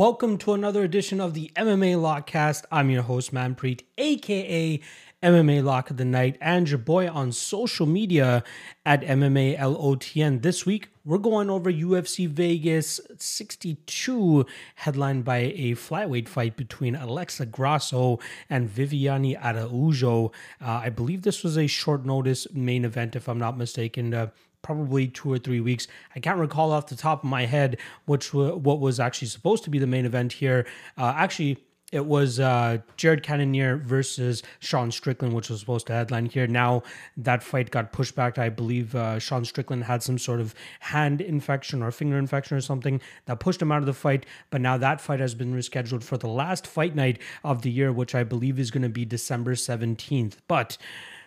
Welcome to another edition of the MMA Lockcast. I'm your host, Manpreet, aka MMA Lock of the Night, and your boy on social media at MMA LOTN. This week, we're going over UFC Vegas 62, headlined by a flyweight fight between Alexa Grasso and Viviane Araujo. Uh, I believe this was a short notice main event, if I'm not mistaken. Uh, probably two or three weeks. I can't recall off the top of my head which what was actually supposed to be the main event here. Uh, actually, it was uh, Jared Cannonier versus Sean Strickland, which was supposed to headline here. Now that fight got pushed back. I believe uh, Sean Strickland had some sort of hand infection or finger infection or something that pushed him out of the fight. But now that fight has been rescheduled for the last fight night of the year, which I believe is going to be December 17th. But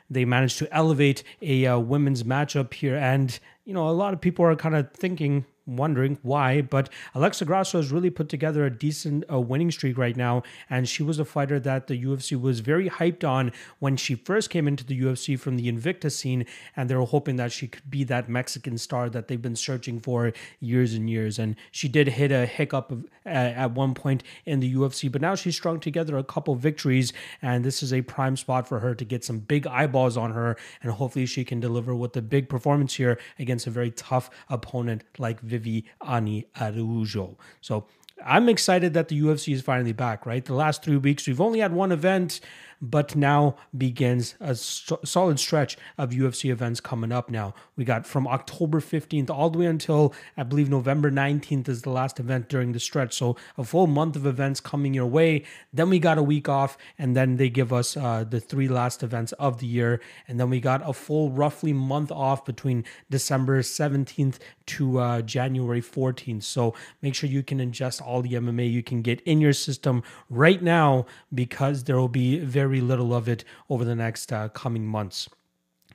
they managed to elevate a uh, women's matchup here. And, you know, a lot of people are kind of thinking, wondering why, but Alexa Grasso has really put together a decent uh, winning streak right now, and she was a fighter that the UFC was very hyped on when she first came into the UFC from the Invicta scene, and they were hoping that she could be that Mexican star that they've been searching for years and years. And she did hit a hiccup of, uh, at one point in the UFC, but now she's strung together a couple victories, and this is a prime spot for her to get some big eyeballs on her, and hopefully she can deliver with a big performance here against a very tough opponent like Viviane Araujo. So I'm excited that the UFC is finally back, right? The last three weeks, we've only had one event but now begins a st- solid stretch of UFC events coming up now. We got from October 15th all the way until I believe November 19th is the last event during the stretch. So a full month of events coming your way. Then we got a week off, and then they give us uh, the three last events of the year. And then we got a full roughly month off between December 17th to uh, January 14th. So make sure you can ingest all the MMA you can get in your system right now because there will be very very little of it over the next uh, coming months.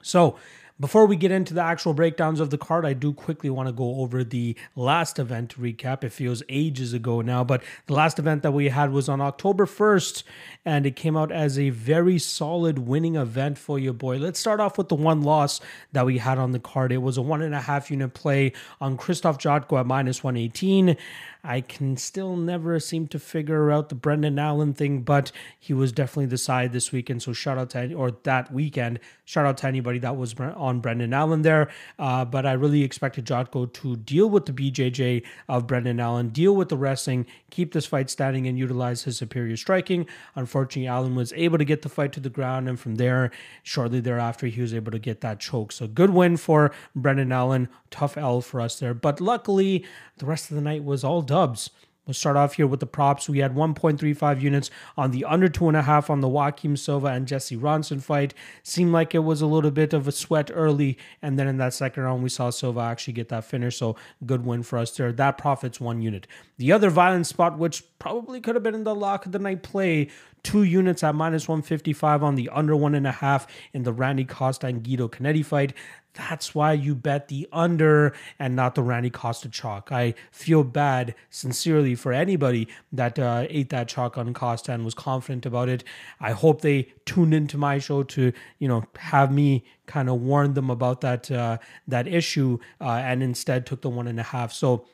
So, before we get into the actual breakdowns of the card, I do quickly want to go over the last event recap. It feels ages ago now, but the last event that we had was on October 1st, and it came out as a very solid winning event for your boy. Let's start off with the one loss that we had on the card. It was a one and a half unit play on Krzysztof Jotko at minus 118. I can still never seem to figure out the Brendan Allen thing, but he was definitely the side this weekend. So shout out to or that weekend. Shout out to anybody that was on Brendan Allen there. Uh, but I really expected Jotko to deal with the BJJ of Brendan Allen, deal with the wrestling, keep this fight standing, and utilize his superior striking. Unfortunately, Allen was able to get the fight to the ground, and from there, shortly thereafter, he was able to get that choke. So good win for Brendan Allen. Tough L for us there. But luckily, the rest of the night was all dubs. We'll start off here with the props. We had 1.35 units on the under two and a half on the Joaquim Silva and Jesse Ronson fight. Seemed like it was a little bit of a sweat early, and then in that second round, we saw Silva actually get that finish. So good win for us there. That profits one unit. The other violent spot, which probably could have been in the lock of the night play, two units at minus 155 on the under one and a half in the Randy Costa and Guido Canetti fight. That's why you bet the under and not the Randy Costa chalk. I feel bad, sincerely, for anybody that uh, ate that chalk on Costa and was confident about it. I hope they tuned into my show to, you know, have me kind of warn them about that uh, that issue, uh, and instead took the one and a half. So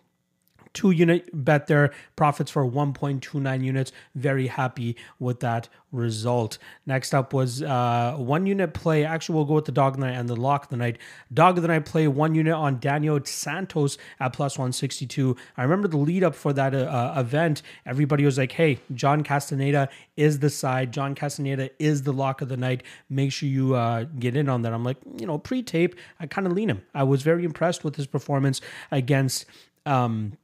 two unit bet there, profits for 1.29 units. Very happy with that result. Next up was uh, one unit play. Actually, we'll go with the dog of the night and the lock of the night. Dog of the night play one unit on Daniel Santos at plus 162. I remember the lead up for that uh, uh, event. Everybody was like, hey, John Castaneda is the side. John Castaneda is the lock of the night. Make sure you uh, get in on that. I'm like, you know, pre tape, I kind of lean him. I was very impressed with his performance against. Um,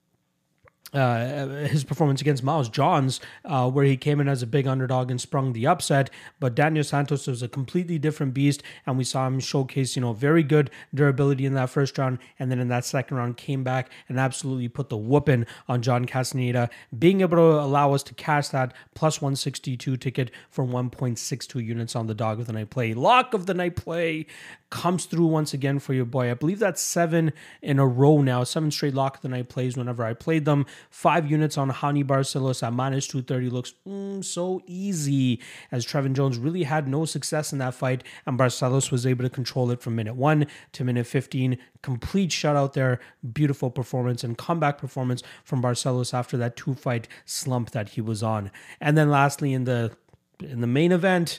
uh, his performance against Miles Johns, uh, where he came in as a big underdog and sprung the upset. But Daniel Santos was a completely different beast, and we saw him showcase, you know, very good durability in that first round, and then in that second round came back and absolutely put the whooping on John Castaneda, being able to allow us to cash that plus 162 ticket for 1.62 units on the dog of the night play. Lock of the night play comes through once again for your boy. I believe that's seven in a row now, seven straight lock of the night plays whenever I played them. Five units on Raoni Barcelos at minus 230 looks mm, so easy as Trevin Jones really had no success in that fight, and Barcelos was able to control it from minute one to minute 15. Complete shutout there. Beautiful performance and comeback performance from Barcelos after that two fight slump that he was on. And then lastly, in the in the main event,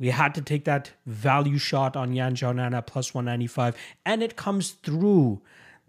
we had to take that value shot on Yan Xiaonan at plus 195, and it comes through.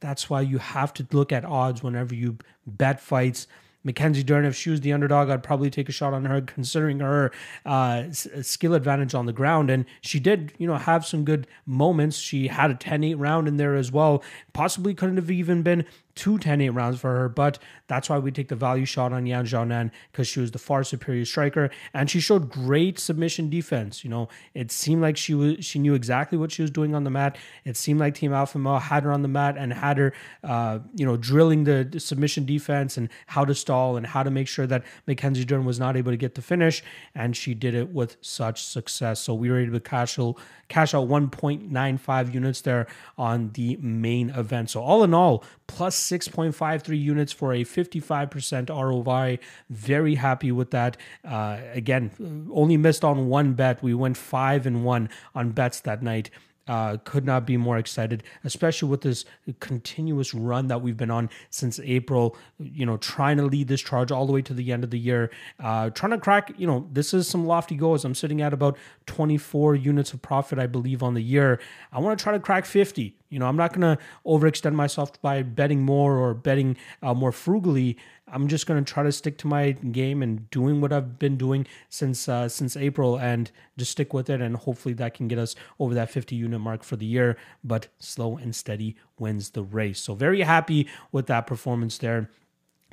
That's why you have to look at odds whenever you bet fights. Mackenzie Dern, if she was the underdog, I'd probably take a shot on her, considering her uh, skill advantage on the ground. And she did, you know, have some good moments. She had a 10 8 round in there as well. Possibly couldn't have even been two 10 8 rounds for her, but that's why we take the value shot on Yan Xiaonan because she was the far superior striker and she showed great submission defense. You know, it seemed like she was she knew exactly what she was doing on the mat. It seemed like Team Alpha Male had her on the mat and had her, uh, you know, drilling the, the submission defense and how to stall and how to make sure that Mackenzie Dern was not able to get the finish, and she did it with such success. So we were able to cash out, cash out 1.95 units there on the main event. So all in all, plus 6.53 units for a 55% ROI. Very happy with that. Uh, again, only missed on one bet. We went five and one on bets that night. Uh, could not be more excited, especially with this continuous run that we've been on since April. You know, trying to lead this charge all the way to the end of the year, uh, trying to crack. You know, this is some lofty goals. I'm sitting at about 24 units of profit, I believe, on the year. I want to try to crack 50. You know, I'm not going to overextend myself by betting more or betting uh, more frugally. I'm just going to try to stick to my game and doing what I've been doing since uh, since April and just stick with it and hopefully that can get us over that 50 unit mark for the year. But slow and steady wins the race. So very happy with that performance there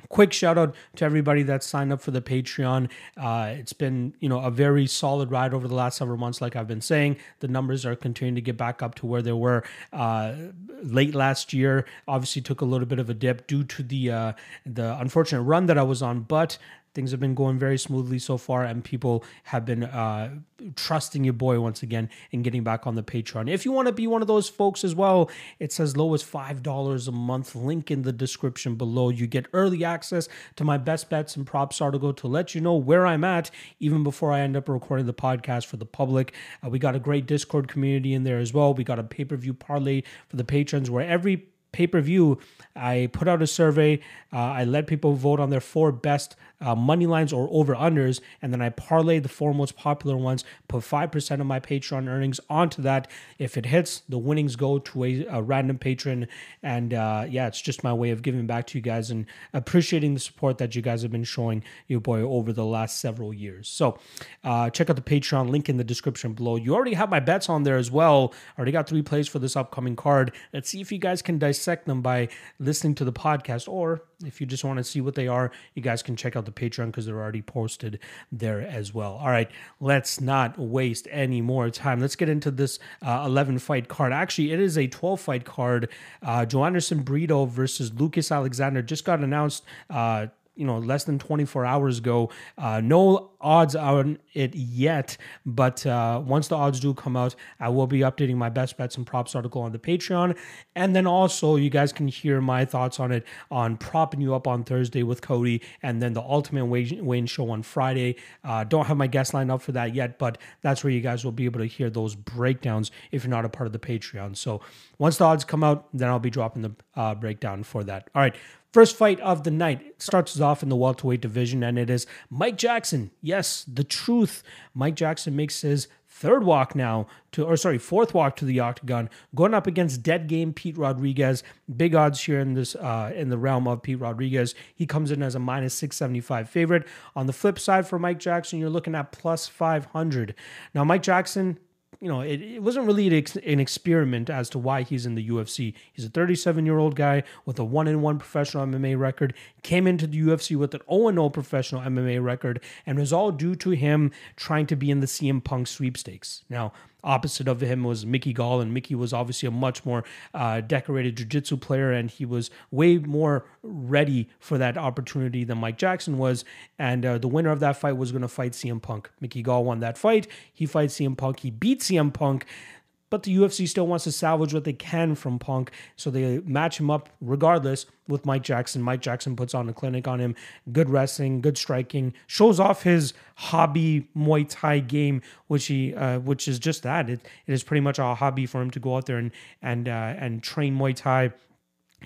quick shout out to everybody that signed up for the patreon. Uh, it's been you know a very solid ride over the last several months like i've been saying. The numbers are continuing to get back up to where they were uh, late last year. Obviously took a little bit of a dip due to the uh, the unfortunate run that i was on but Things have been going very smoothly so far, and people have been uh, trusting your boy once again and getting back on the Patreon. If you want to be one of those folks as well, it's as low as $5 a month. Link in the description below. You get early access to my best bets and props article to let you know where I'm at even before I end up recording the podcast for the public. Uh, we got a great Discord community in there as well. We got a pay per view parlay for the patrons where every pay per view, I put out a survey. Uh, I let people vote on their four best uh, money lines or over unders, and then I parlay the four most popular ones, put 5% of my Patreon earnings onto that. If it hits, the winnings go to a, a random patron. And uh, yeah, it's just my way of giving back to you guys and appreciating the support that you guys have been showing your boy over the last several years. So uh, check out the Patreon link in the description below. You already have my bets on there as well. I already got three plays for this upcoming card. Let's see if you guys can dissect them by listening to the podcast, or if you just want to see what they are, you guys can check out the Patreon because they're already posted there as well. All right, let's not waste any more time. Let's get into this uh, 11 fight card. Actually, it is a 12 fight card. Uh, Joanderson Brito versus Lucas Alexander just got announced. Uh, you know less than 24 hours ago. Uh, no odds on it yet, but uh, once the odds do come out, I will be updating my best bets and props article on the Patreon, and then also you guys can hear my thoughts on it on propping you up on Thursday with Cody, and then the Ultimate Wayne show on Friday. Uh, don't have my guest lined up for that yet, but that's where you guys will be able to hear those breakdowns if you're not a part of the Patreon. So once the odds come out, then I'll be dropping the uh, breakdown for that. All right. First fight of the night starts off in the welterweight division, and it is Mike Jackson. Yes, the truth. Mike Jackson makes his third walk now to, or sorry, fourth walk to the octagon, going up against dead game Pete Rodriguez. Big odds here in this uh, in the realm of Pete Rodriguez. He comes in as a minus six seventy five favorite. On the flip side for Mike Jackson, you're looking at plus five hundred. Now Mike Jackson you know, it, it wasn't really an experiment as to why he's in the UFC. He's a 37 year old guy with a 1 in 1 professional MMA record, came into the UFC with an 0 0 professional MMA record, and it was all due to him trying to be in the CM Punk sweepstakes. Now, Opposite of him was Mickey Gall, and Mickey was obviously a much more uh, decorated jiu-jitsu player, and he was way more ready for that opportunity than Mike Jackson was. And uh, the winner of that fight was going to fight CM Punk. Mickey Gall won that fight. He fights CM Punk. He beat CM Punk but the UFC still wants to salvage what they can from Punk, so they match him up regardless with Mike Jackson. Mike Jackson puts on a clinic on him, good wrestling, good striking, shows off his hobby Muay Thai game, which he, uh, which is just that. It, it is pretty much a hobby for him to go out there and and uh, and train Muay Thai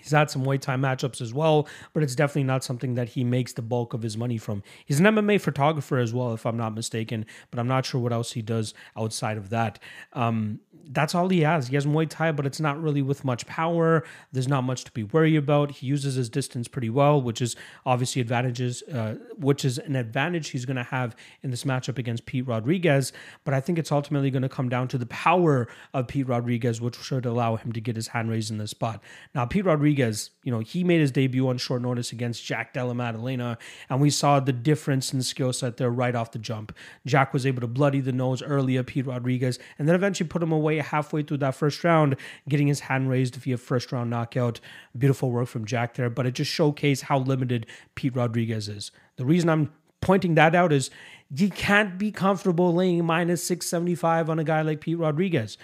He's had some Muay Thai matchups as well, but it's definitely not something that he makes the bulk of his money from. He's an MMA photographer as well, if I'm not mistaken, but I'm not sure what else he does outside of that. Um, that's all he has. He has Muay Thai, but it's not really with much power. There's not much to be worried about. He uses his distance pretty well, which is obviously advantages, uh, which is an advantage he's going to have in this matchup against Pete Rodriguez. But I think it's ultimately going to come down to the power of Pete Rodriguez, which should allow him to get his hand raised in this spot. Now, Pete Rodriguez, you know, he made his debut on short notice against Jack Della Maddalena, and we saw the difference in skill set there right off the jump. Jack was able to bloody the nose early of Pete Rodriguez, and then eventually put him away away halfway through that first round, getting his hand raised via first round knockout. Beautiful work from Jack there, but it just showcased how limited Pete Rodriguez is. The reason I'm pointing that out is you can't be comfortable laying minus 675 on a guy like Pete Rodriguez.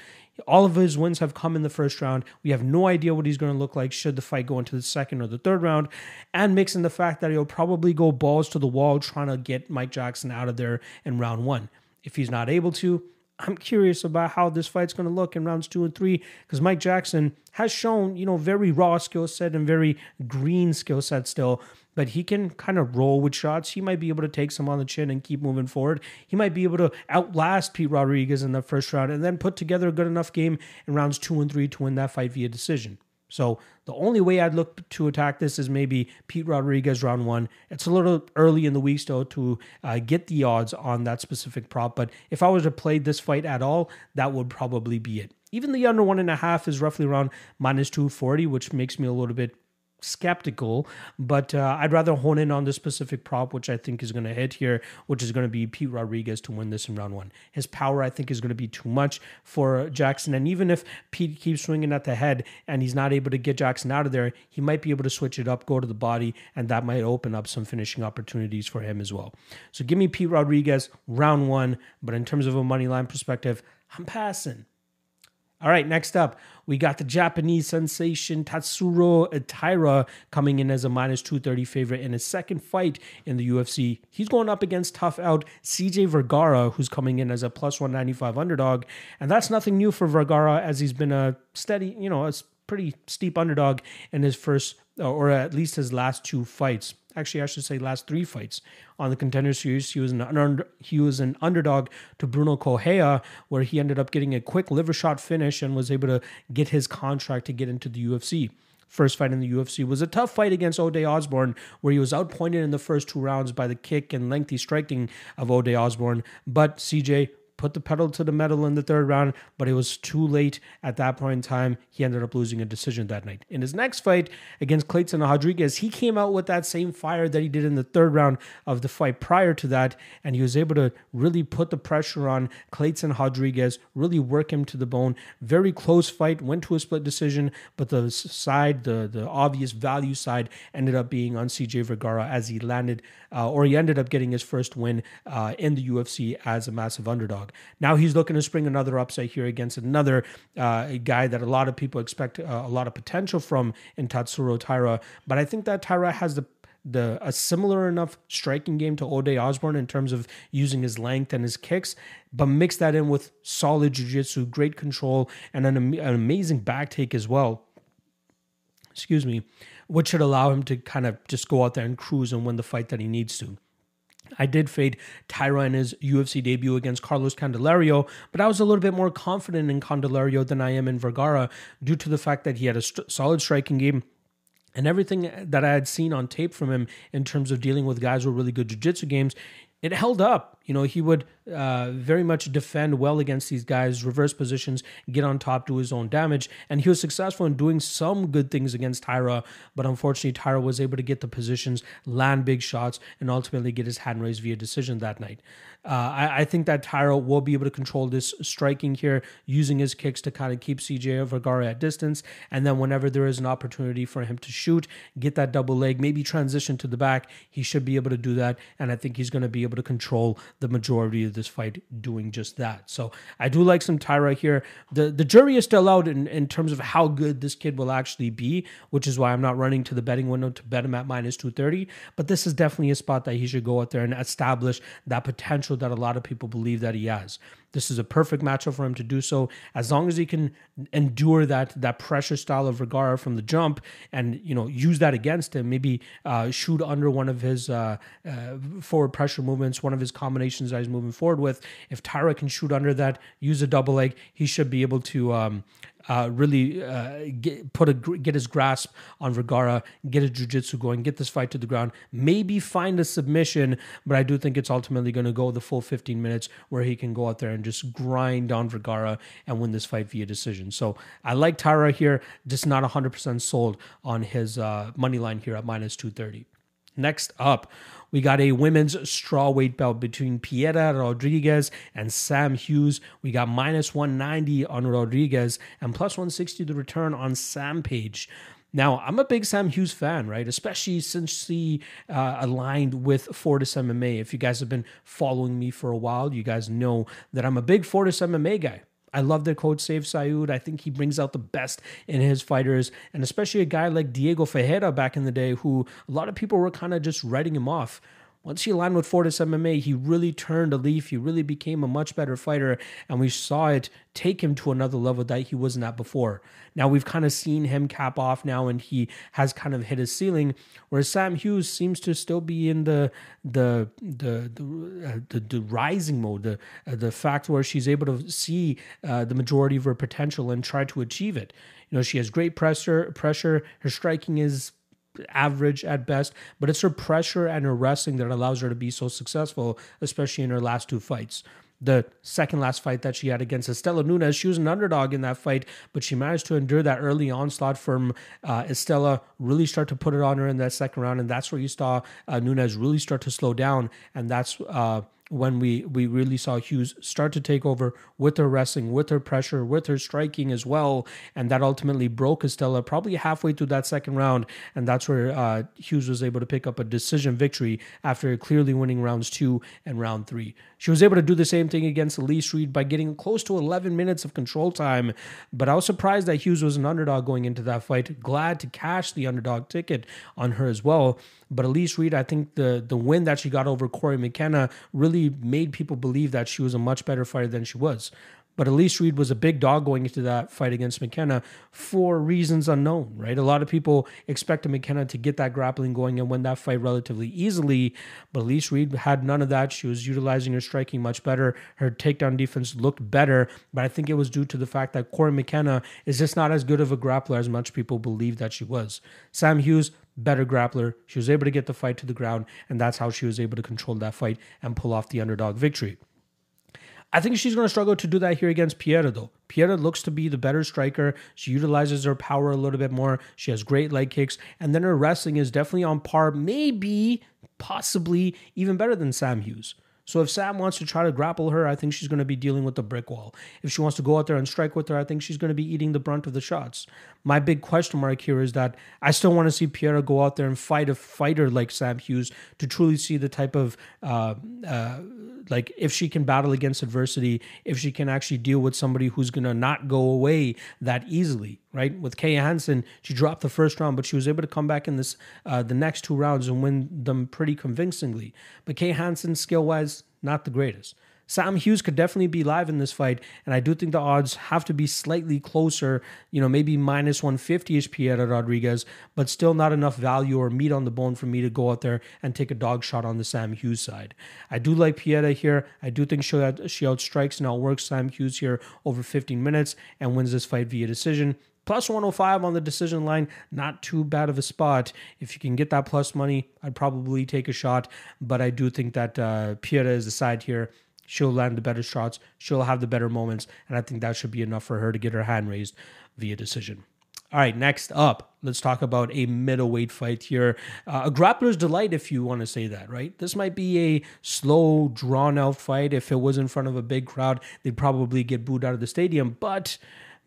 All of his wins have come in the first round. We have no idea what he's going to look like should the fight go into the second or the third round. And mixing the fact that he'll probably go balls to the wall trying to get Mike Jackson out of there in round one. If he's not able to, I'm curious about how this fight's going to look in rounds two and three because Mike Jackson has shown, you know, very raw skill set and very green skill set still, but he can kind of roll with shots. He might be able to take some on the chin and keep moving forward. He might be able to outlast Pete Rodriguez in the first round and then put together a good enough game in rounds two and three to win that fight via decision. So the only way I'd look to attack this is maybe Pete Rodriguez round one. It's a little early in the week still to uh, get the odds on that specific prop, but if I was to play this fight at all, that would probably be it. Even the under one and a half is roughly around minus 240, which makes me a little bit skeptical, but uh, I'd rather hone in on the specific prop, which I think is going to hit here, which is going to be Pete Rodriguez to win this in round one. His power, I think, is going to be too much for Jackson. And even if Pete keeps swinging at the head and he's not able to get Jackson out of there, he might be able to switch it up, go to the body, and that might open up some finishing opportunities for him as well. So give me Pete Rodriguez round one, but in terms of a money line perspective, I'm passing. All right, next up, we got the Japanese sensation Tatsuro Taira coming in as a minus 230 favorite in his second fight in the UFC. He's going up against tough out CJ Vergara, who's coming in as a plus 195 underdog. And that's nothing new for Vergara, as he's been a steady, you know, a pretty steep underdog in his first, uh, or at least his last two fights actually I should say last three fights on the contender series. He was an under, he was an underdog to Bruno Correia, where he ended up getting a quick liver shot finish and was able to get his contract to get into the UFC. First fight in the UFC was a tough fight against Ode Osborne, where he was outpointed in the first two rounds by the kick and lengthy striking of Ode Osborne. But CJ put the pedal to the metal in the third round, but it was too late at that point in time. He ended up losing a decision that night. In his next fight against Kleydson Rodrigues, he came out with that same fire that he did in the third round of the fight prior to that, and he was able to really put the pressure on Kleydson Rodrigues, really work him to the bone. Very close fight, went to a split decision, but the side, the the obvious value side, ended up being on CJ Vergara as he landed, uh, or he ended up getting his first win uh, in the UFC as a massive underdog underdog. Now he's looking to spring another upset here against another uh, guy that a lot of people expect uh, a lot of potential from in Tatsuro Taira. But I think that Taira has the the a similar enough striking game to Ode Osborne in terms of using his length and his kicks, but mix that in with solid jiu-jitsu, great control, and an, an amazing back take as well. Excuse me, which should allow him to kind of just go out there and cruise and win the fight that he needs to. I did fade Taira in his UFC debut against Carlos Candelario, but I was a little bit more confident in Candelario than I am in Vergara due to the fact that he had a st- solid striking game. And everything that I had seen on tape from him in terms of dealing with guys with really good jiu-jitsu games, it held up. You know, he would uh, very much defend well against these guys, reverse positions, get on top, do his own damage. And he was successful in doing some good things against Taira, but unfortunately, Taira was able to get the positions, land big shots, and ultimately get his hand raised via decision that night. Uh, I, I, think that Taira will be able to control this striking here, using his kicks to kind of keep CJ Vergara at distance. And then whenever there is an opportunity for him to shoot, get that double leg, maybe transition to the back, he should be able to do that. And I think he's going to be able to control the majority of this fight doing just that. So I do like some Taira here. The the jury is still out in, in terms of how good this kid will actually be, which is why I'm not running to the betting window to bet him at minus 230. But this is definitely a spot that he should go out there and establish that potential that a lot of people believe that he has. This is a perfect matchup for him to do so. As long as he can endure that that pressure style of Vergara from the jump, and you know use that against him. Maybe uh, shoot under one of his uh, uh, forward pressure movements, one of his combinations that he's moving forward with. If Taira can shoot under that, use a double leg, he should be able to um, uh, really uh, get, put a get his grasp on Vergara, get his jiu-jitsu going, get this fight to the ground, maybe find a submission, but I do think it's ultimately going to go the full 15 minutes where he can go out there and just grind on Vergara and win this fight via decision. So I like Taira here, just not 100% sold on his uh, money line here at minus 230. Next up, we got a women's strawweight belt between Piera Rodriguez and Sam Hughes. We got minus 190 on Rodriguez and plus 160 the return on Sam Page. Now, I'm a big Sam Hughes fan, right? Especially since he uh, aligned with Fortis MMA. If you guys have been following me for a while, you guys know that I'm a big Fortis MMA guy. I love their coach, Sayif Saud. I think he brings out the best in his fighters, and especially a guy like Diego Ferreira back in the day, who a lot of people were kind of just writing him off. Once he aligned with Fortis MMA, he really turned a leaf. He really became a much better fighter, and we saw it take him to another level that he wasn't at before. Now we've kind of seen him cap off now, and he has kind of hit his ceiling. Whereas Sam Hughes seems to still be in the the the the, uh, the, the, rising mode, the uh, the fact where she's able to see uh, the majority of her potential and try to achieve it. You know, she has great pressure. Pressure. Her striking is average at best, but it's her pressure and her wrestling that allows her to be so successful, especially in her last two fights the second last fight that she had against Istela Nunes, She was an underdog in that fight, but she managed to endure that early onslaught from uh, Istela, really start to put it on her in that second round. And that's where you saw uh, Nunes really start to slow down. And that's. Uh, when we we really saw Hughes start to take over with her wrestling, with her pressure, with her striking as well, and that ultimately broke Istela probably halfway through that second round, and that's where uh, Hughes was able to pick up a decision victory after clearly winning rounds two and round three. She was able to do the same thing against Elise Reed by getting close to 11 minutes of control time, but I was surprised that Hughes was an underdog going into that fight. Glad to cash the underdog ticket on her as well. But Elise Reed, I think the the win that she got over Cory McKenna really made people believe that she was a much better fighter than she was. But Elise Reed was a big dog going into that fight against McKenna for reasons unknown, right? A lot of people expected McKenna to get that grappling going and win that fight relatively easily. But Elise Reed had none of that. She was utilizing her striking much better. Her takedown defense looked better. But I think it was due to the fact that Cory McKenna is just not as good of a grappler as much people believe that she was. Sam Hughes, better grappler. She was able to get the fight to the ground, and that's how she was able to control that fight and pull off the underdog victory. I think she's going to struggle to do that here against Piera, though. Piera looks to be the better striker. She utilizes her power a little bit more. She has great leg kicks. And then her wrestling is definitely on par, maybe, possibly even better than Sam Hughes. So if Sam wants to try to grapple her, I think she's going to be dealing with the brick wall. If she wants to go out there and strike with her, I think she's going to be eating the brunt of the shots. My big question mark here is that I still want to see Piera go out there and fight a fighter like Sam Hughes to truly see the type of uh, uh, like if she can battle against adversity, if she can actually deal with somebody who's going to not go away that easily right? With Kay Hansen, she dropped the first round, but she was able to come back in this uh, the next two rounds and win them pretty convincingly. But Kay Hansen, skill wise, not the greatest. Sam Hughes could definitely be live in this fight, and I do think the odds have to be slightly closer, you know, maybe minus 150 ish Piera Rodriguez, but still not enough value or meat on the bone for me to go out there and take a dog shot on the Sam Hughes side. I do like Piera here. I do think she, she outstrikes and outworks Sam Hughes here over 15 minutes and wins this fight via decision plus 105 on the decision line not too bad of a spot if you can get that plus money i'd probably take a shot but i do think that uh, is the side here she'll land the better shots she'll have the better moments and i think that should be enough for her to get her hand raised via decision all right, next up, let's talk about a middleweight fight here. Uh, a grappler's delight, if you want to say that, right? This might be a slow, drawn out fight. If it was in front of a big crowd, they'd probably get booed out of the stadium. But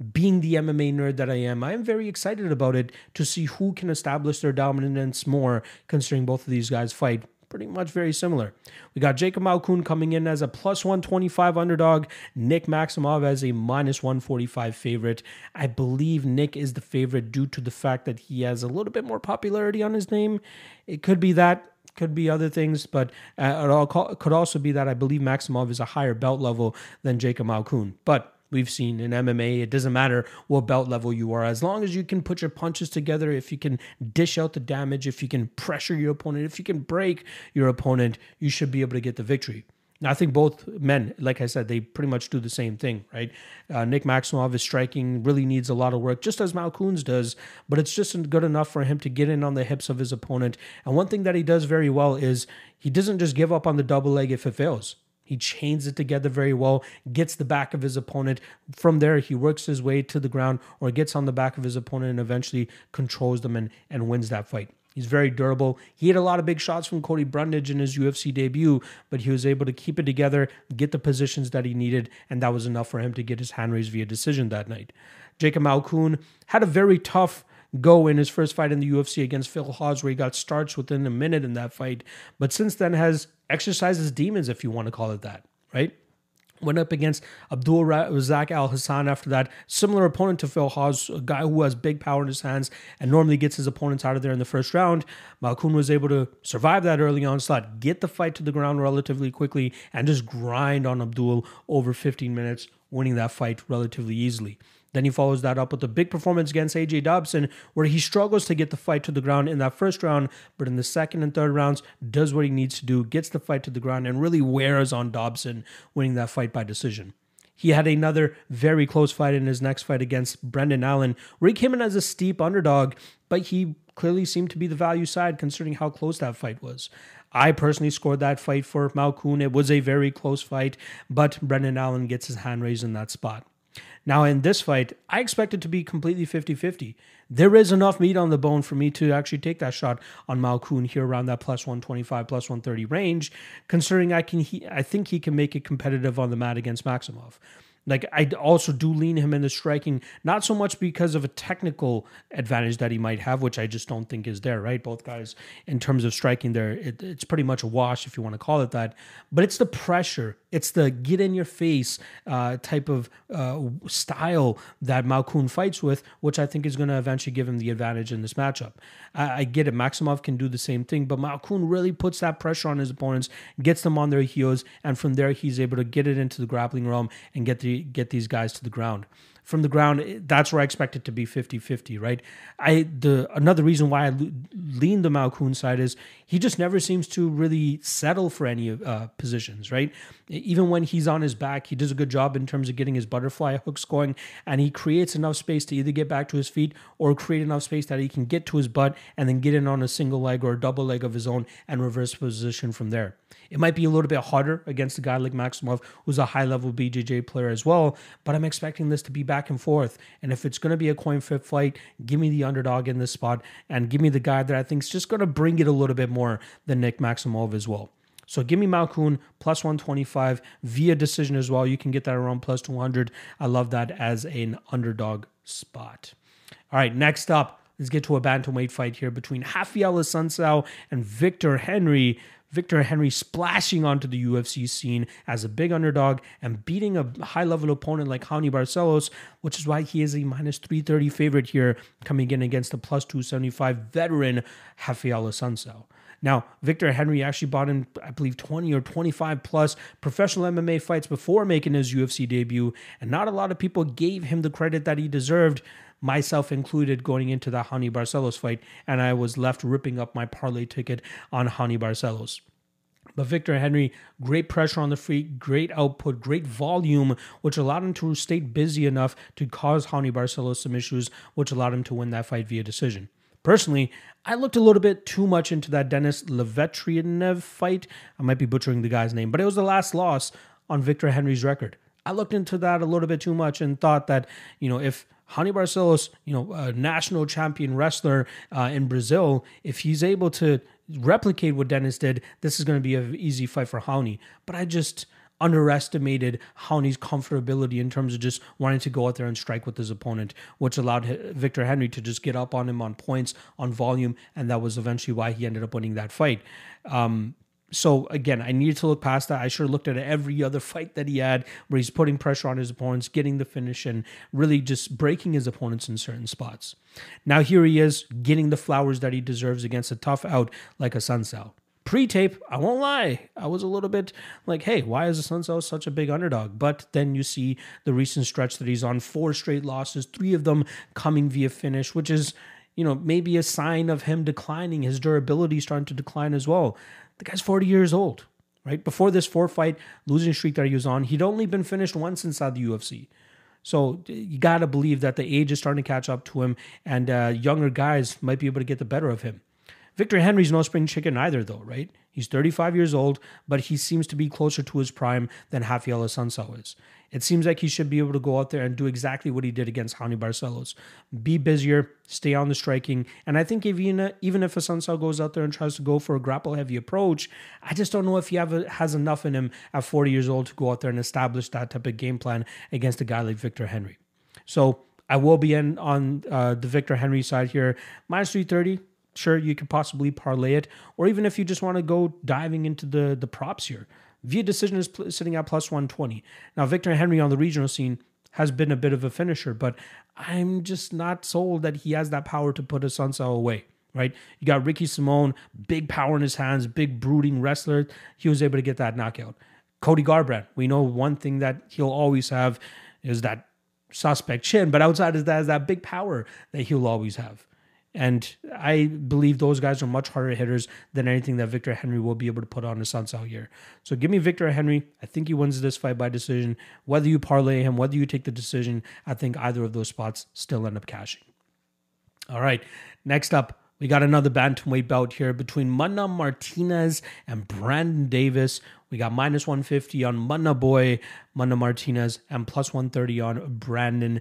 being the MMA nerd that I am, I am very excited about it to see who can establish their dominance more, considering both of these guys fight pretty much very similar. We got Jacob Malkoun coming in as a plus 125 underdog, Nick Maximov as a minus 145 favorite. I believe Nick is the favorite due to the fact that he has a little bit more popularity on his name. It could be that could be other things, but uh, it could also be that I believe Maximov is a higher belt level than Jacob Malkoun. But we've seen in MMA, it doesn't matter what belt level you are, as long as you can put your punches together, if you can dish out the damage, if you can pressure your opponent, if you can break your opponent, you should be able to get the victory. Now, I think both men, like I said, they pretty much do the same thing, right? Uh, Nick Maximov is striking, really needs a lot of work, just as Malkoun's does, but it's just good enough for him to get in on the hips of his opponent. And one thing that he does very well is he doesn't just give up on the double leg if it fails. He chains it together very well, gets the back of his opponent. From there, he works his way to the ground or gets on the back of his opponent and eventually controls them and, and wins that fight. He's very durable. He had a lot of big shots from Cody Brundage in his UFC debut, but he was able to keep it together, get the positions that he needed, and that was enough for him to get his hand raised via decision that night. Jacob Malkoun had a very tough go in his first fight in the UFC against Phil Hawes, where he got starched within a minute in that fight, but since then has exercised his demons, if you want to call it that, right? Went up against Abdul Razak Alhassan after that. Similar opponent to Phil Hawes, a guy who has big power in his hands and normally gets his opponents out of there in the first round. Malkoun was able to survive that early onslaught, get the fight to the ground relatively quickly, and just grind on Abdul over 15 minutes, winning that fight relatively easily. Then he follows that up with a big performance against AJ Dobson, where he struggles to get the fight to the ground in that first round, but in the second and third rounds, does what he needs to do, gets the fight to the ground, and really wears on Dobson, winning that fight by decision. He had another very close fight in his next fight against Brendan Allen, where he came in as a steep underdog, but he clearly seemed to be the value side considering how close that fight was. I personally scored that fight for Malkoun. It was a very close fight, but Brendan Allen gets his hand raised in that spot. Now, in this fight, I expect it to be completely 50 50. There is enough meat on the bone for me to actually take that shot on Malkoun here around that plus 125, plus 130 range, considering I can, he, I think he can make it competitive on the mat against Maximov. Like I also do lean him in the striking, not so much because of a technical advantage that he might have, which I just don't think is there. Right, both guys in terms of striking, there it, it's pretty much a wash if you want to call it that. But it's the pressure, it's the get in your face uh, type of uh, style that Malkoun fights with, which I think is going to eventually give him the advantage in this matchup. I, I get it, Maximov can do the same thing, but Malkoun really puts that pressure on his opponents, gets them on their heels, and from there he's able to get it into the grappling realm and get the get these guys to the ground from the ground that's where i expect it to be 50-50 right? I the another reason why i lean the malkoun side is he just never seems to really settle for any uh, positions right? Even when he's on his back he does a good job in terms of getting his butterfly hooks going and he creates enough space to either get back to his feet or create enough space that he can get to his butt and then get in on a single leg or a double leg of his own and reverse position from there. It might be a little bit harder against a guy like Maximov, who's a high level BJJ player as well, but I'm expecting this to be back and forth. And if it's going to be a coin flip fight, give me the underdog in this spot and give me the guy that I think is just going to bring it a little bit more than Nick Maximov as well. So give me Malkoun plus 125 via decision as well. You can get that around plus 200. I love that as an underdog spot. All right, next up, let's get to a bantamweight fight here between Raphael Assunção and Victor Henry. Victor Henry splashing onto the UFC scene as a big underdog and beating a high level opponent like Raoni Barcelos, which is why he is a minus 330 favorite here, coming in against the plus 275 veteran Raphael Assunção. Now, Victor Henry actually bought in, I believe, 20 or 25 plus professional MMA fights before making his UFC debut, and not a lot of people gave him the credit that he deserved myself included, going into the Raoni Barcelos fight, and I was left ripping up my parlay ticket on Raoni Barcelos. But Victor Henry, great pressure on the feet, great output, great volume, which allowed him to stay busy enough to cause Raoni Barcelos some issues, which allowed him to win that fight via decision. Personally, I looked a little bit too much into that Dennis Levetrianev fight. I might be butchering the guy's name, but it was the last loss on Victor Henry's record. I looked into that a little bit too much and thought that, you know, if Raoni Barcelos, you know, a national champion wrestler uh, in Brazil, if he's able to replicate what Dennis did, this is going to be an easy fight for Raoni. But I just, underestimated Raoni's comfortability in terms of just wanting to go out there and strike with his opponent, which allowed Victor Henry to just get up on him on points, on volume, and that was eventually why he ended up winning that fight. Um, so again, I needed to look past that. I should have looked at every other fight that he had where he's putting pressure on his opponents, getting the finish, and really just breaking his opponents in certain spots. Now here he is getting the flowers that he deserves against a tough out like a Assunção. Pre-tape, I won't lie, I was a little bit like, hey, why is the Assunção such a big underdog? But then you see the recent stretch that he's on, four straight losses, three of them coming via finish, which is you know, maybe a sign of him declining, his durability starting to decline as well. The guy's 40 years old, right? Before this four fight losing streak that he was on, he'd only been finished once inside the UFC. So you got to believe that the age is starting to catch up to him, and uh, younger guys might be able to get the better of him. Victor Henry's no spring chicken either, though, right? He's 35 years old, but he seems to be closer to his prime than Raphael Assunção is. It seems like he should be able to go out there and do exactly what he did against Raoni Barcelos. Be busier, stay on the striking. And I think even, even if Assunção goes out there and tries to go for a grapple heavy approach, I just don't know if he a, has enough in him at 40 years old to go out there and establish that type of game plan against a guy like Victor Henry. So I will be in on uh, the Victor Henry side here. Minus 330 sure you could possibly parlay it or even if you just want to go diving into the the props here Via decision is sitting at plus 120. Now, Victor Henry on the regional scene has been a bit of a finisher, but I'm just not sold that he has that power to put a Assunção away, right? You got Ricky Simone, big power in his hands, big brooding wrestler. He was able to get that knockout. Cody Garbrandt, we know one thing that he'll always have is that suspect chin, but outside of that is that big power that he'll always have. And I believe those guys are much harder hitters than anything that Victor Henry will be able to put on the Suns out here. So give me Victor Henry. I think he wins this fight by decision. Whether you parlay him, whether you take the decision, I think either of those spots still end up cashing. All right. Next up, we got another bantamweight bout here between Mana Martinez and Brandon Davis. We got minus 150 on Mana Boy, Mana Martinez, and plus 130 on Brandon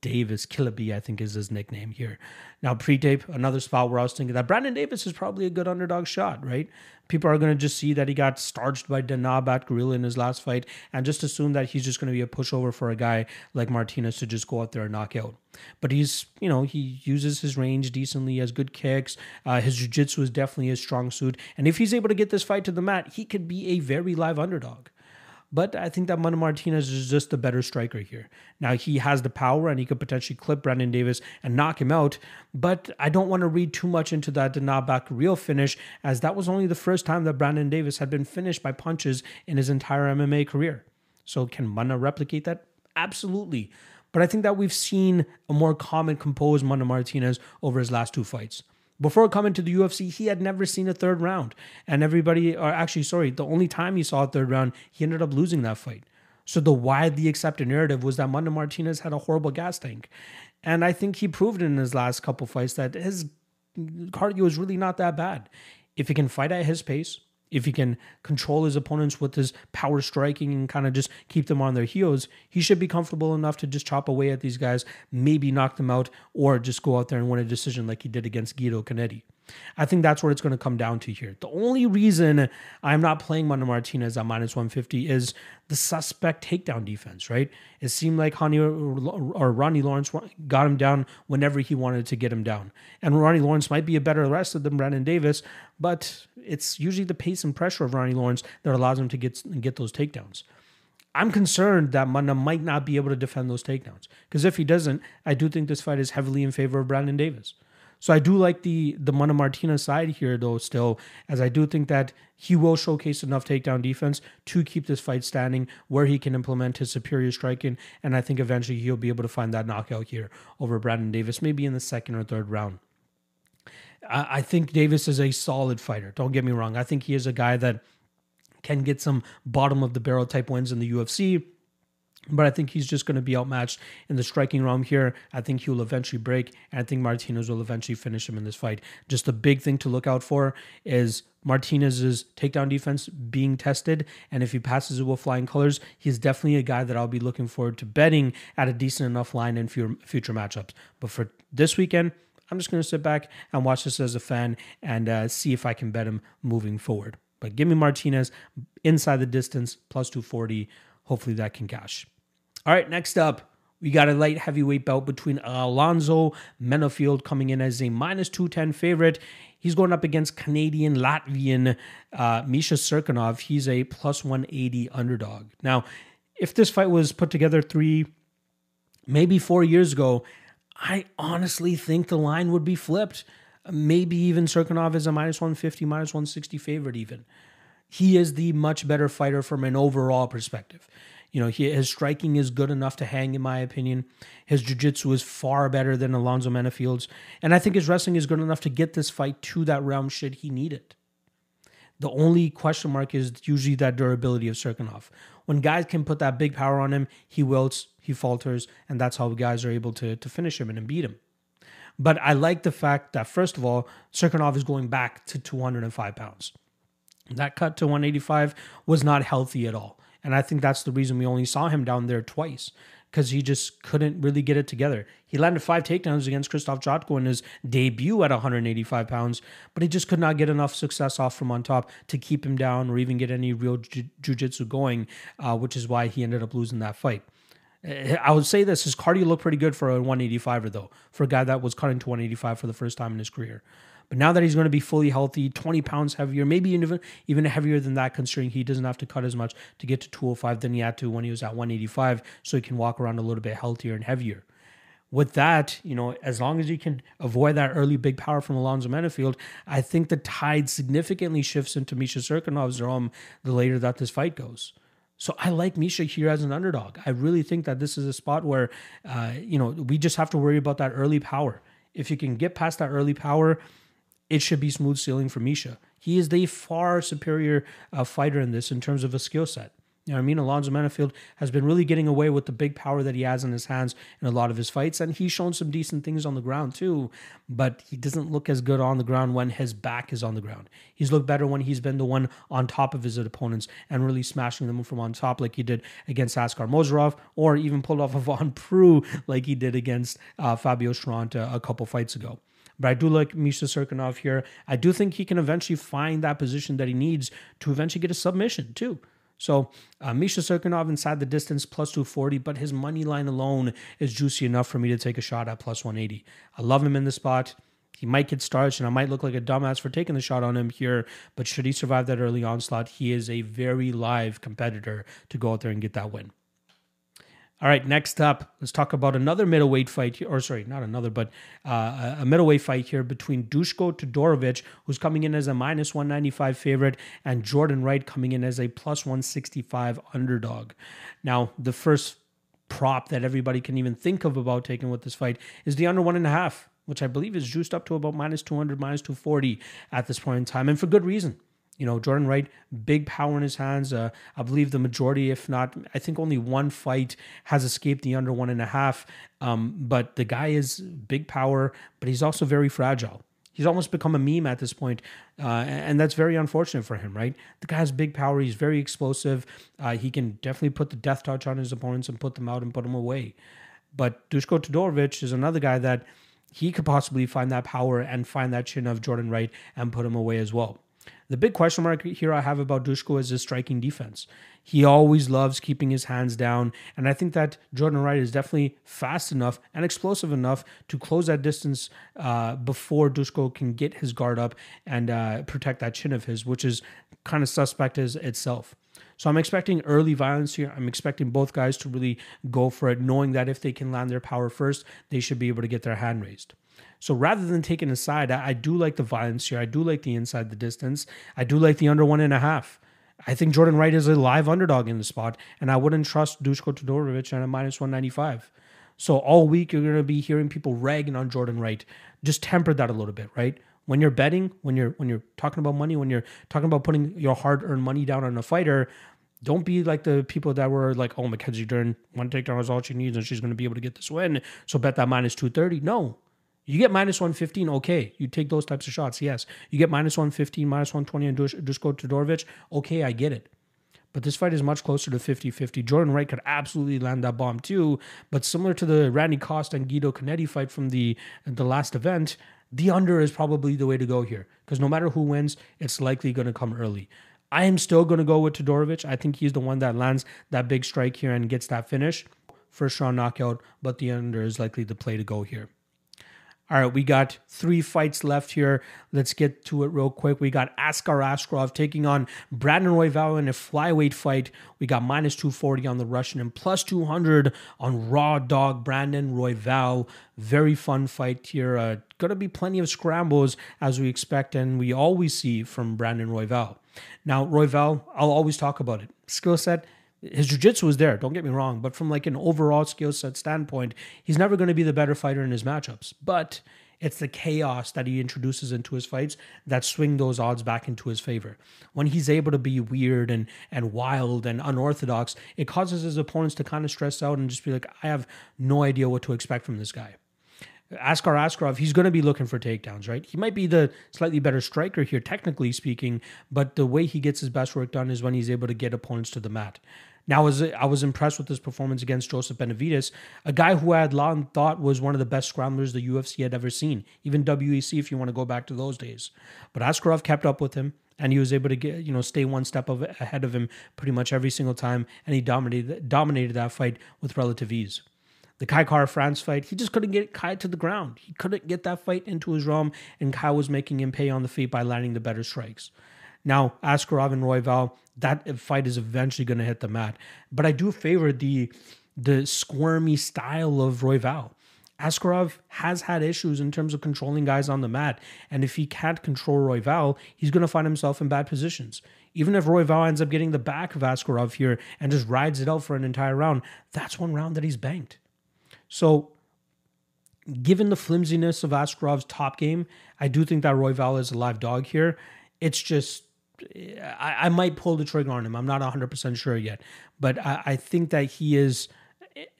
Davis. Killaby, I think, is his nickname here. Now, pre tape, another spot where I was thinking that Brandon Davis is probably a good underdog shot, right? People are going to just see that he got starched by Danaa Batgerel in his last fight and just assume that he's just going to be a pushover for a guy like Martinez to just go out there and knock out. But he's, you know, he uses his range decently, has good kicks. Uh, his jiu-jitsu is definitely his strong suit. And if he's able to get this fight to the mat, he could be a very live underdog. But I think that Mana Martinez is just a better striker here. Now he has the power and he could potentially clip Brandon Davis and knock him out. But I don't want to read too much into that Danaa real finish, as that was only the first time that Brandon Davis had been finished by punches in his entire MMA career. So can Mana replicate that? Absolutely. But I think that we've seen a more common composed Mana Martinez over his last two fights. Before coming to the UFC, he had never seen a third round. And everybody, or actually, sorry, the only time he saw a third round, he ended up losing that fight. So the widely accepted narrative was that Mana Martinez had a horrible gas tank. And I think he proved in his last couple fights that his cardio is really not that bad. If he can fight at his pace, if he can control his opponents with his power striking and kind of just keep them on their heels, he should be comfortable enough to just chop away at these guys, maybe knock them out, or just go out there and win a decision like he did against Guido Canetti. I think that's what it's going to come down to here. The only reason I'm not playing Mana Martinez at minus 150 is the suspect takedown defense, right? It seemed like Honey or, or Ronnie Lawrence got him down whenever he wanted to get him down. And Ronnie Lawrence might be a better wrestler than Brandon Davis, but it's usually the pace and pressure of Ronnie Lawrence that allows him to get, get those takedowns. I'm concerned that Mana might not be able to defend those takedowns. Because if he doesn't, I do think this fight is heavily in favor of Brandon Davis. So I do like the the Mana Martinez side here though still, as I do think that he will showcase enough takedown defense to keep this fight standing where he can implement his superior striking. And I think eventually he'll be able to find that knockout here over Brandon Davis, maybe in the second or third round. I, I think Davis is a solid fighter. Don't get me wrong. I think he is a guy that can get some bottom of the barrel type wins in the UFC but I think he's just going to be outmatched in the striking realm here. I think he'll eventually break, and I think Martinez will eventually finish him in this fight. Just a big thing to look out for is Martinez's takedown defense being tested, and if he passes it with flying colors, he's definitely a guy that I'll be looking forward to betting at a decent enough line in future matchups. But for this weekend, I'm just going to sit back and watch this as a fan and uh, see if I can bet him moving forward. But give me Martinez inside the distance, plus 240. Hopefully that can cash. All right, next up, we got a light heavyweight bout between Alonzo Menifield coming in as a minus 210 favorite. He's going up against Canadian Latvian uh, Misha Cirkunov. He's a plus 180 underdog. Now, if this fight was put together three, maybe four years ago, I honestly think the line would be flipped. Maybe even Cirkunov is a minus 150, minus 160 favorite, even. He is the much better fighter from an overall perspective. You know, he, his striking is good enough to hang, in my opinion. His jiu-jitsu is far better than Alonzo Menifield's. And I think his wrestling is good enough to get this fight to that realm should he need it. The only question mark is usually that durability of Cirkunov. When guys can put that big power on him, he wilts, he falters, and that's how guys are able to, to finish him and beat him. But I like the fact that, first of all, Cirkunov is going back to 205 pounds. That cut to 185 was not healthy at all. And I think that's the reason we only saw him down there twice because he just couldn't really get it together. He landed five takedowns against Krzysztof Jotko in his debut at 185 pounds, but he just could not get enough success off from on top to keep him down or even get any real jujitsu going, uh, which is why he ended up losing that fight. Eh, I would say this: his cardio looked pretty good for a 185er, though, for a guy that was cutting to 185 for the first time in his career. But now that he's going to be fully healthy, 20 pounds heavier, maybe even even heavier than that, considering he doesn't have to cut as much to get to 205 than he had to when he was at 185, so he can walk around a little bit healthier and heavier. With that, you know, as long as you can avoid that early big power from Alonzo Menifield, I think the tide significantly shifts into Misha Cirkunov's realm the later that this fight goes. So I like Misha here as an underdog. I really think that this is a spot where, uh, you know, we just have to worry about that early power. If you can get past that early power, it should be smooth sailing for Misha. He is the far superior uh, fighter in this in terms of a skill set. You know what I mean? Alonzo Menifield has been really getting away with the big power that he has in his hands in a lot of his fights, and he's shown some decent things on the ground too. But he doesn't look as good on the ground when his back is on the ground. He's looked better when he's been the one on top of his opponents and really smashing them from on top, like he did against Askar Mozharov, or even pulled off a Von Preux like he did against uh, Fabio Cherant a couple fights ago. But I do like Misha Cirkunov here. I do think he can eventually find that position that he needs to eventually get a submission too. So uh, Misha Cirkunov inside the distance plus 240, but his money line alone is juicy enough for me to take a shot at plus 180. I love him in the spot. He might get starched, and I might look like a dumbass for taking the shot on him here. But should he survive that early onslaught, he is a very live competitor to go out there and get that win. All right, next up, let's talk about another middleweight fight here, or sorry, not another, but uh, a middleweight fight here between Dushko Todorovic, who's coming in as a minus 195 favorite, and Jordan Wright coming in as a plus 165 underdog. Now, the first prop that everybody can even think of about taking with this fight is the under one and a half, which I believe is juiced up to about minus 200, minus 240 at this point in time, and for good reason. You know, Jordan Wright, big power in his hands. Uh, I believe the majority, if not, I think only one fight has escaped the under one and a half. Um, but the guy is big power, but he's also very fragile. He's almost become a meme at this point, uh, and that's very unfortunate for him, right? The guy has big power. He's very explosive. Uh, he can definitely put the death touch on his opponents and put them out and put them away. But Dushko Todorovic is another guy that he could possibly find that power and find that chin of Jordan Wright and put him away as well. The big question mark here I have about Dushko is his striking defense. He always loves keeping his hands down, and I think that Jordan Wright is definitely fast enough and explosive enough to close that distance uh, before Dushko can get his guard up and uh, protect that chin of his, which is kind of suspect as itself. So I'm expecting early violence here. I'm expecting both guys to really go for it, knowing that if they can land their power first, they should be able to get their hand raised. So rather than taking a side, I, I do like the violence here. I do like the inside the distance. I do like the under one and a half. I think Jordan Wright is a live underdog in the spot, and I wouldn't trust Dushko Todorovic at a minus 195. So all week you're going to be hearing people ragging on Jordan Wright. Just temper that a little bit, right? When you're betting, when you're when you're talking about money, when you're talking about putting your hard-earned money down on a fighter, don't be like the people that were like, "Oh, Mackenzie Dern, one takedown is all she needs, and she's going to be able to get this win." So bet that minus two thirty. No, you get minus 115, okay. You take those types of shots, yes. You get minus 115, minus 120 and Dushko Todorovic, okay, I get it. But this fight is much closer to 50 50. Jordan Wright could absolutely land that bomb too. But similar to the Randy Costa and Guido Canetti fight from the, the last event, the under is probably the way to go here. Because no matter who wins, it's likely going to come early. I am still going to go with Todorovic. I think he's the one that lands that big strike here and gets that finish. First round knockout, but the under is likely the play to go here. All right, we got three fights left here. Let's get to it real quick. We got Askar Askarov taking on Brandon Royval in a flyweight fight. We got minus 240 on the Russian and plus 200 on Raw Dog Brandon Royval. Very fun fight here. Uh, Going to be plenty of scrambles as we expect and we always see from Brandon Royval. Now, Royval, I'll always talk about it. Skill set, his jiu-jitsu was there don't get me wrong but from like an overall skill set standpoint he's never going to be the better fighter in his matchups but it's the chaos that he introduces into his fights that swing those odds back into his favor. When he's able to be weird and and wild and unorthodox, it causes his opponents to kind of stress out and just be like, I have no idea what to expect from this guy. Askar Askarov, he's going to be looking for takedowns, right? He might be the slightly better striker here, technically speaking, but the way he gets his best work done is when he's able to get opponents to the mat. Now, I was, I was impressed with his performance against Joseph Benavidez, a guy who I had long thought was one of the best scramblers the UFC had ever seen, even WEC if you want to go back to those days. But Askarov kept up with him, and he was able to get you know stay one step of, ahead of him pretty much every single time, and he dominated dominated that fight with relative ease. The Kai Kara-France fight, he just couldn't get Kai to the ground. He couldn't get that fight into his realm, and Kai was making him pay on the feet by landing the better strikes. Now, Askarov and Royval, that fight is eventually going to hit the mat. But I do favor the the squirmy style of Royval. Askarov has had issues in terms of controlling guys on the mat. And if he can't control Royval, he's going to find himself in bad positions. Even if Royval ends up getting the back of Askarov here and just rides it out for an entire round, that's one round that he's banked. So, given the flimsiness of Askarov's top game, I do think that Royval is a live dog here. It's just I, I might pull the trigger on him. I'm not 100% sure yet, but I, I think that he is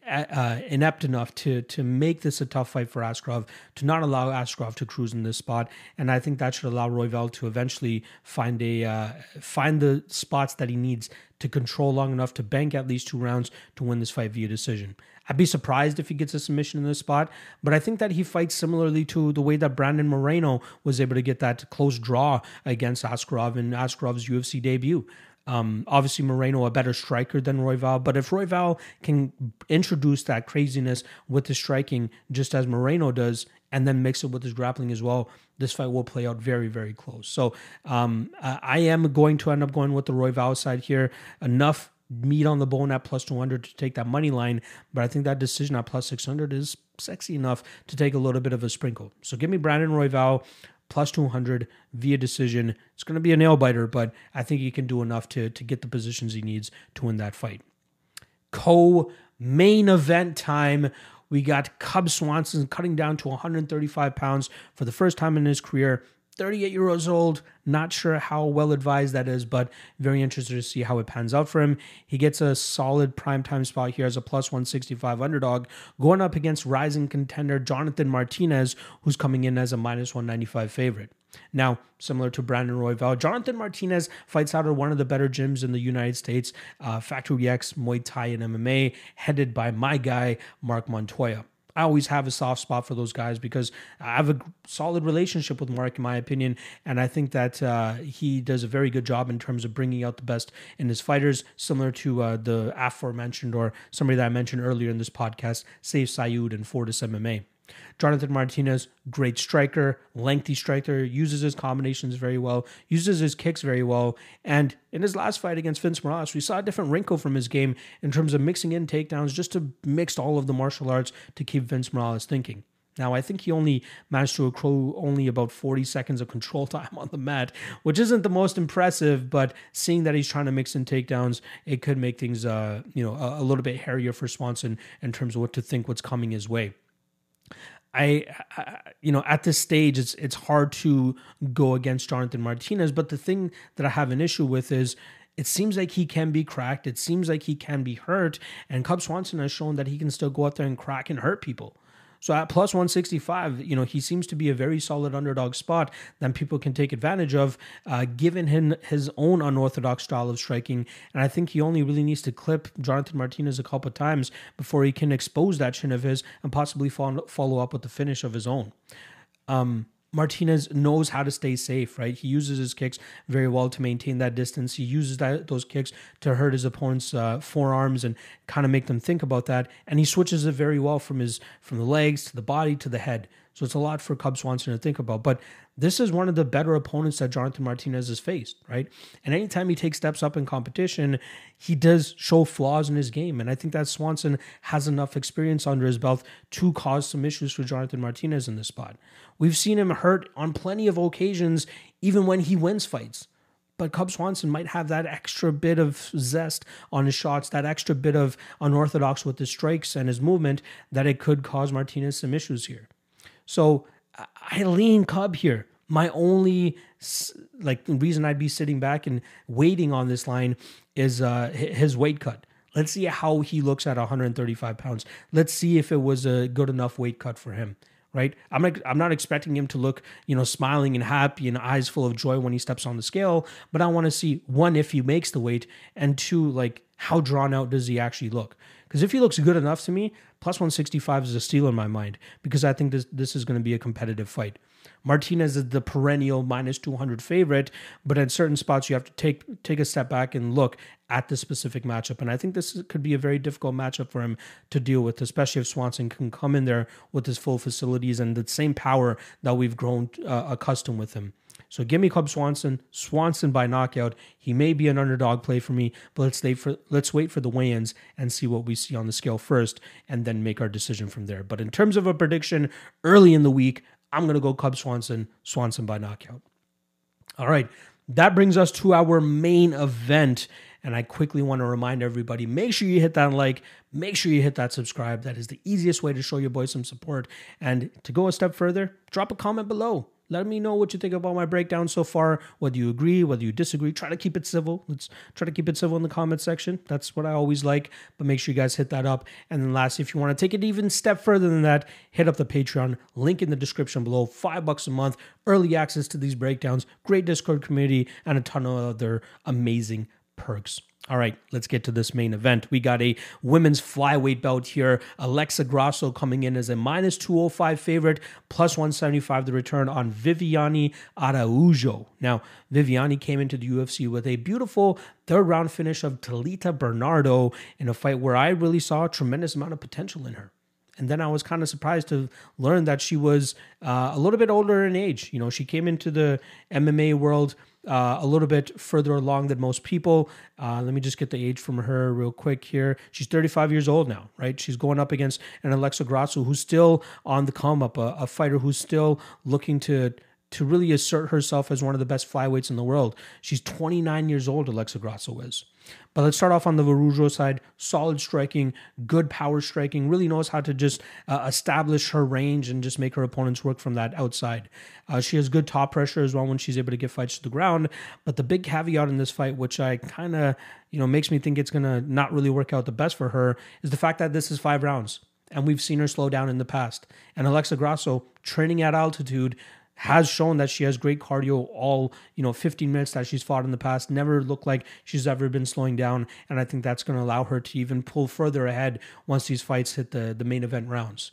uh, inept enough to to make this a tough fight for Askarov, to not allow Askarov to cruise in this spot, and I think that should allow Royval to eventually find a uh, find the spots that he needs to control long enough to bank at least two rounds to win this fight via decision. I'd be surprised if he gets a submission in this spot, but I think that he fights similarly to the way that Brandon Moreno was able to get that close draw against Askarov in Askarov's UFC debut. Um, obviously, Moreno a better striker than Royval, but if Royval can introduce that craziness with his striking, just as Moreno does, and then mix it with his grappling as well, this fight will play out very, very close. So um, I am going to end up going with the Royval side here. Enough meat on the bone at plus 200 to take that money line. But I think that decision at plus 600 is sexy enough to take a little bit of a sprinkle. So give me Brandon Royval plus 200 via decision. It's going to be a nail biter, but I think he can do enough to, to get the positions he needs to win that fight. Co main event time. We got Cub Swanson cutting down to 135 pounds for the first time in his career. 38 years old. Not sure how well advised that is, but very interested to see how it pans out for him. He gets a solid primetime spot here as a plus 165 underdog, going up against rising contender Jonathan Martinez, who's coming in as a minus 195 favorite. Now, similar to Brandon Royval, Jonathan Martinez fights out of one of the better gyms in the United States, uh, Factory X Muay Thai and MMA, headed by my guy, Marc Montoya. I always have a soft spot for those guys because I have a solid relationship with Marc, in my opinion, and I think that uh, he does a very good job in terms of bringing out the best in his fighters, similar to uh, the aforementioned or somebody that I mentioned earlier in this podcast, Sayif Saud and Fortis MMA. Jonathan Martinez, great striker, lengthy striker, uses his combinations very well, uses his kicks very well. And in his last fight against Vince Morales, we saw a different wrinkle from his game in terms of mixing in takedowns just to mix all of the martial arts to keep Vince Morales thinking. Now, I think he only managed to accrue only about 40 seconds of control time on the mat, which isn't the most impressive, but seeing that he's trying to mix in takedowns, it could make things, uh, you know, a, a little bit hairier for Swanson in terms of what to think what's coming his way. I, I, you know, at this stage, it's it's hard to go against Jonathan Martinez. But the thing that I have an issue with is it seems like he can be cracked. It seems like he can be hurt. And Cub Swanson has shown that he can still go out there and crack and hurt people. So at plus 165, you know, he seems to be a very solid underdog spot that people can take advantage of, uh, given him his own unorthodox style of striking. And I think he only really needs to clip Jonathan Martinez a couple times before he can expose that chin of his and possibly follow, follow up with the finish of his own. Um, Martinez knows how to stay safe, right? He uses his kicks very well to maintain that distance. He uses that those kicks to hurt his opponent's uh, forearms and kind of make them think about that. And he switches it very well from his from the legs to the body to the head. So it's a lot for Cub Swanson to think about. But this is one of the better opponents that Jonathan Martinez has faced, right? And anytime he takes steps up in competition, he does show flaws in his game. And I think that Swanson has enough experience under his belt to cause some issues for Jonathan Martinez in this spot. We've seen him hurt on plenty of occasions, even when he wins fights. But Cub Swanson might have that extra bit of zest on his shots, that extra bit of unorthodox with his strikes and his movement that it could cause Martinez some issues here. So I lean Cub here. My only like reason I'd be sitting back and waiting on this line is uh, his weight cut. Let's see how he looks at 135 pounds. Let's see if it was a good enough weight cut for him. Right? I'm not, I'm not expecting him to look, you know, smiling and happy and eyes full of joy when he steps on the scale. But I want to see one if he makes the weight, and two, like how drawn out does he actually look? Because if he looks good enough to me, plus 165 is a steal in my mind because I think this this is going to be a competitive fight. Martinez is the perennial minus 200 favorite, but at certain spots you have to take take a step back and look at the specific matchup. And I think this could be a very difficult matchup for him to deal with, especially if Swanson can come in there with his full facilities and the same power that we've grown uh, accustomed with him. So give me Cub Swanson, Swanson by knockout. He may be an underdog play for me, but let's wait for let's wait for the weigh-ins and see what we see on the scale first, and then make our decision from there. But in terms of a prediction early in the week, I'm gonna go Cub Swanson, Swanson by knockout. All right, that brings us to our main event. And I quickly want to remind everybody make sure you hit that like, make sure you hit that subscribe. That is the easiest way to show your boy some support. And to go a step further, drop a comment below. Let me know what you think about my breakdown so far, whether you agree, whether you disagree. Try to keep it civil. Let's try to keep it civil in the comment section. That's what I always like. But make sure you guys hit that up. And then lastly, if you want to take it even step further than that, hit up the Patreon. Link in the description below. Five bucks a month, early access to these breakdowns, great Discord community, and a ton of other amazing perks. All right, let's get to this main event. We got a women's flyweight belt here. Alexa Grasso coming in as a minus 205 favorite, plus 175 the return on Viviane Araujo. Now, Viviane came into the UFC with a beautiful third round finish of Talita Bernardo in a fight where I really saw a tremendous amount of potential in her. And then I was kind of surprised to learn that she was uh, a little bit older in age. You know, she came into the MMA world uh, a little bit further along than most people. Uh, let me just get the age from her real quick here. She's 35 years old now, right? She's going up against an Alexa Grasso who's still on the come up, a, a fighter who's still looking to to really assert herself as one of the best flyweights in the world. She's 29 years old, Alexa Grasso is. But let's start off on the Araujo side. Solid striking, good power striking, really knows how to just uh, establish her range and just make her opponents work from that outside. Uh, she has good top pressure as well when she's able to get fights to the ground. But the big caveat in this fight, which I kind of, you know, makes me think it's going to not really work out the best for her, is the fact that this is five rounds and we've seen her slow down in the past. And Alexa Grasso, training at altitude, has shown that she has great cardio all you know 15 minutes that she's fought in the past. Never looked like she's ever been slowing down and i think that's going to allow her to even pull further ahead once these fights hit the the main event rounds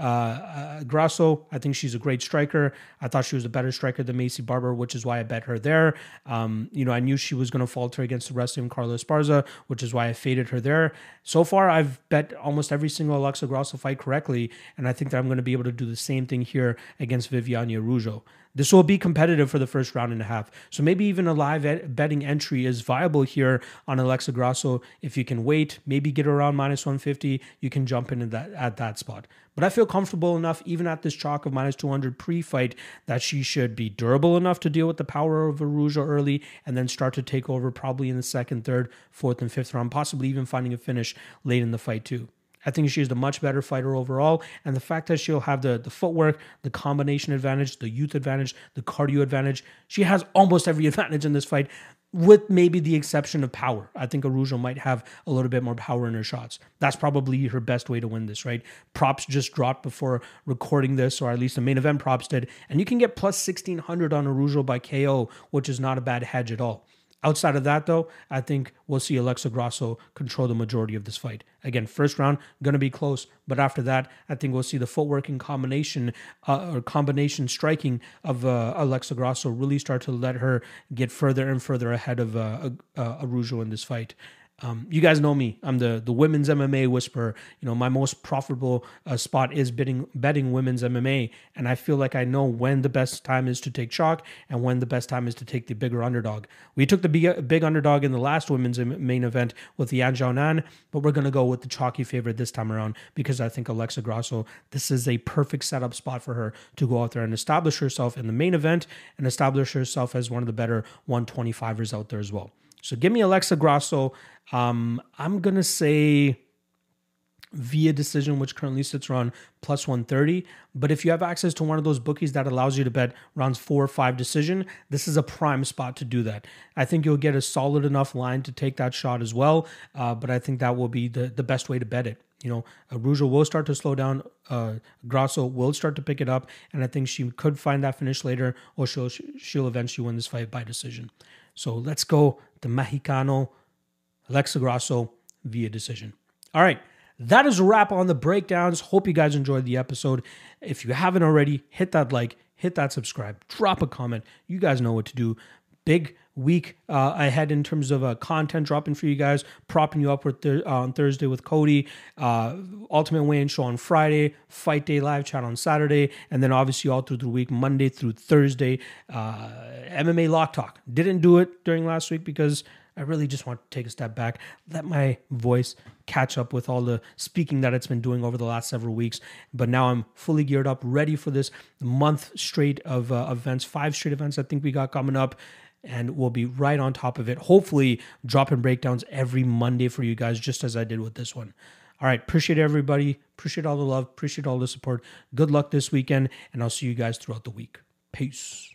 uh, uh, Grasso, I think she's a great striker. I thought she was a better striker than Maycee Barber, which is why I bet her there. Um, you know, I knew she was going to falter against the wrestling Carla Esparza, which is why I faded her there. So far, I've bet almost every single Alexa Grasso fight correctly, and I think that I'm going to be able to do the same thing here against Viviane Araujo. This will be competitive for the first round and a half. So maybe even a live betting entry is viable here on Alexa Grasso. If you can wait, maybe get around minus 150, you can jump in at that, at that spot. But I feel comfortable enough, even at this chalk of minus 200 pre fight, that she should be durable enough to deal with the power of Araujo early and then start to take over probably in the second, third, fourth, and fifth round, possibly even finding a finish late in the fight, too. I think she's the much better fighter overall. And the fact that she'll have the, the footwork, the combination advantage, the youth advantage, the cardio advantage, she has almost every advantage in this fight, with maybe the exception of power. I think Araujo might have a little bit more power in her shots. That's probably her best way to win this, right? Props just dropped before recording this, or at least the main event props did. And you can get plus 1600 on Araujo by KO, which is not a bad hedge at all. Outside of that, though, I think we'll see Alexa Grasso control the majority of this fight. Again, first round going to be close, but after that, I think we'll see the footwork and combination uh, or combination striking of uh, Alexa Grasso really start to let her get further and further ahead of uh, uh, Araujo in this fight. Um, you guys know me. I'm the the women's MMA whisperer. You know, my most profitable uh, spot is betting betting women's MMA, and I feel like I know when the best time is to take chalk and when the best time is to take the bigger underdog. We took the big, big underdog in the last women's main event with the Yan Xiaonan, but we're gonna go with the chalky favorite this time around because I think Alexa Grasso. This is a perfect setup spot for her to go out there and establish herself in the main event and establish herself as one of the better 125ers out there as well. So give me Alexa Grasso. Um, I'm gonna say via decision, which currently sits around plus 130. But if you have access to one of those bookies that allows you to bet rounds four or five decision, this is a prime spot to do that. I think you'll get a solid enough line to take that shot as well. Uh, but I think that will be the, the best way to bet it. You know, Araujo will start to slow down. Uh, Grasso will start to pick it up, and I think she could find that finish later, or she'll she'll eventually win this fight by decision. So let's go the Mexicano Alexa Grasso via decision. All right. That is a wrap on the breakdowns. Hope you guys enjoyed the episode. If you haven't already, hit that like, hit that subscribe, drop a comment. You guys know what to do. Big week uh, ahead in terms of uh, content dropping for you guys, propping you up with th- uh, on Thursday with Cody, uh, Ultimate Weigh-In show on Friday, Fight Day live chat on Saturday, and then obviously all through the week, Monday through Thursday, uh, MMA Lock Talk. Didn't do it during last week because I really just want to take a step back, let my voice catch up with all the speaking that it's been doing over the last several weeks. But now I'm fully geared up, ready for this month straight of uh, events, five straight events I think we got coming up and we'll be right on top of it. Hopefully, dropping breakdowns every Monday for you guys, just as I did with this one. All right, appreciate everybody. Appreciate all the love. Appreciate all the support. Good luck this weekend, and I'll see you guys throughout the week. Peace.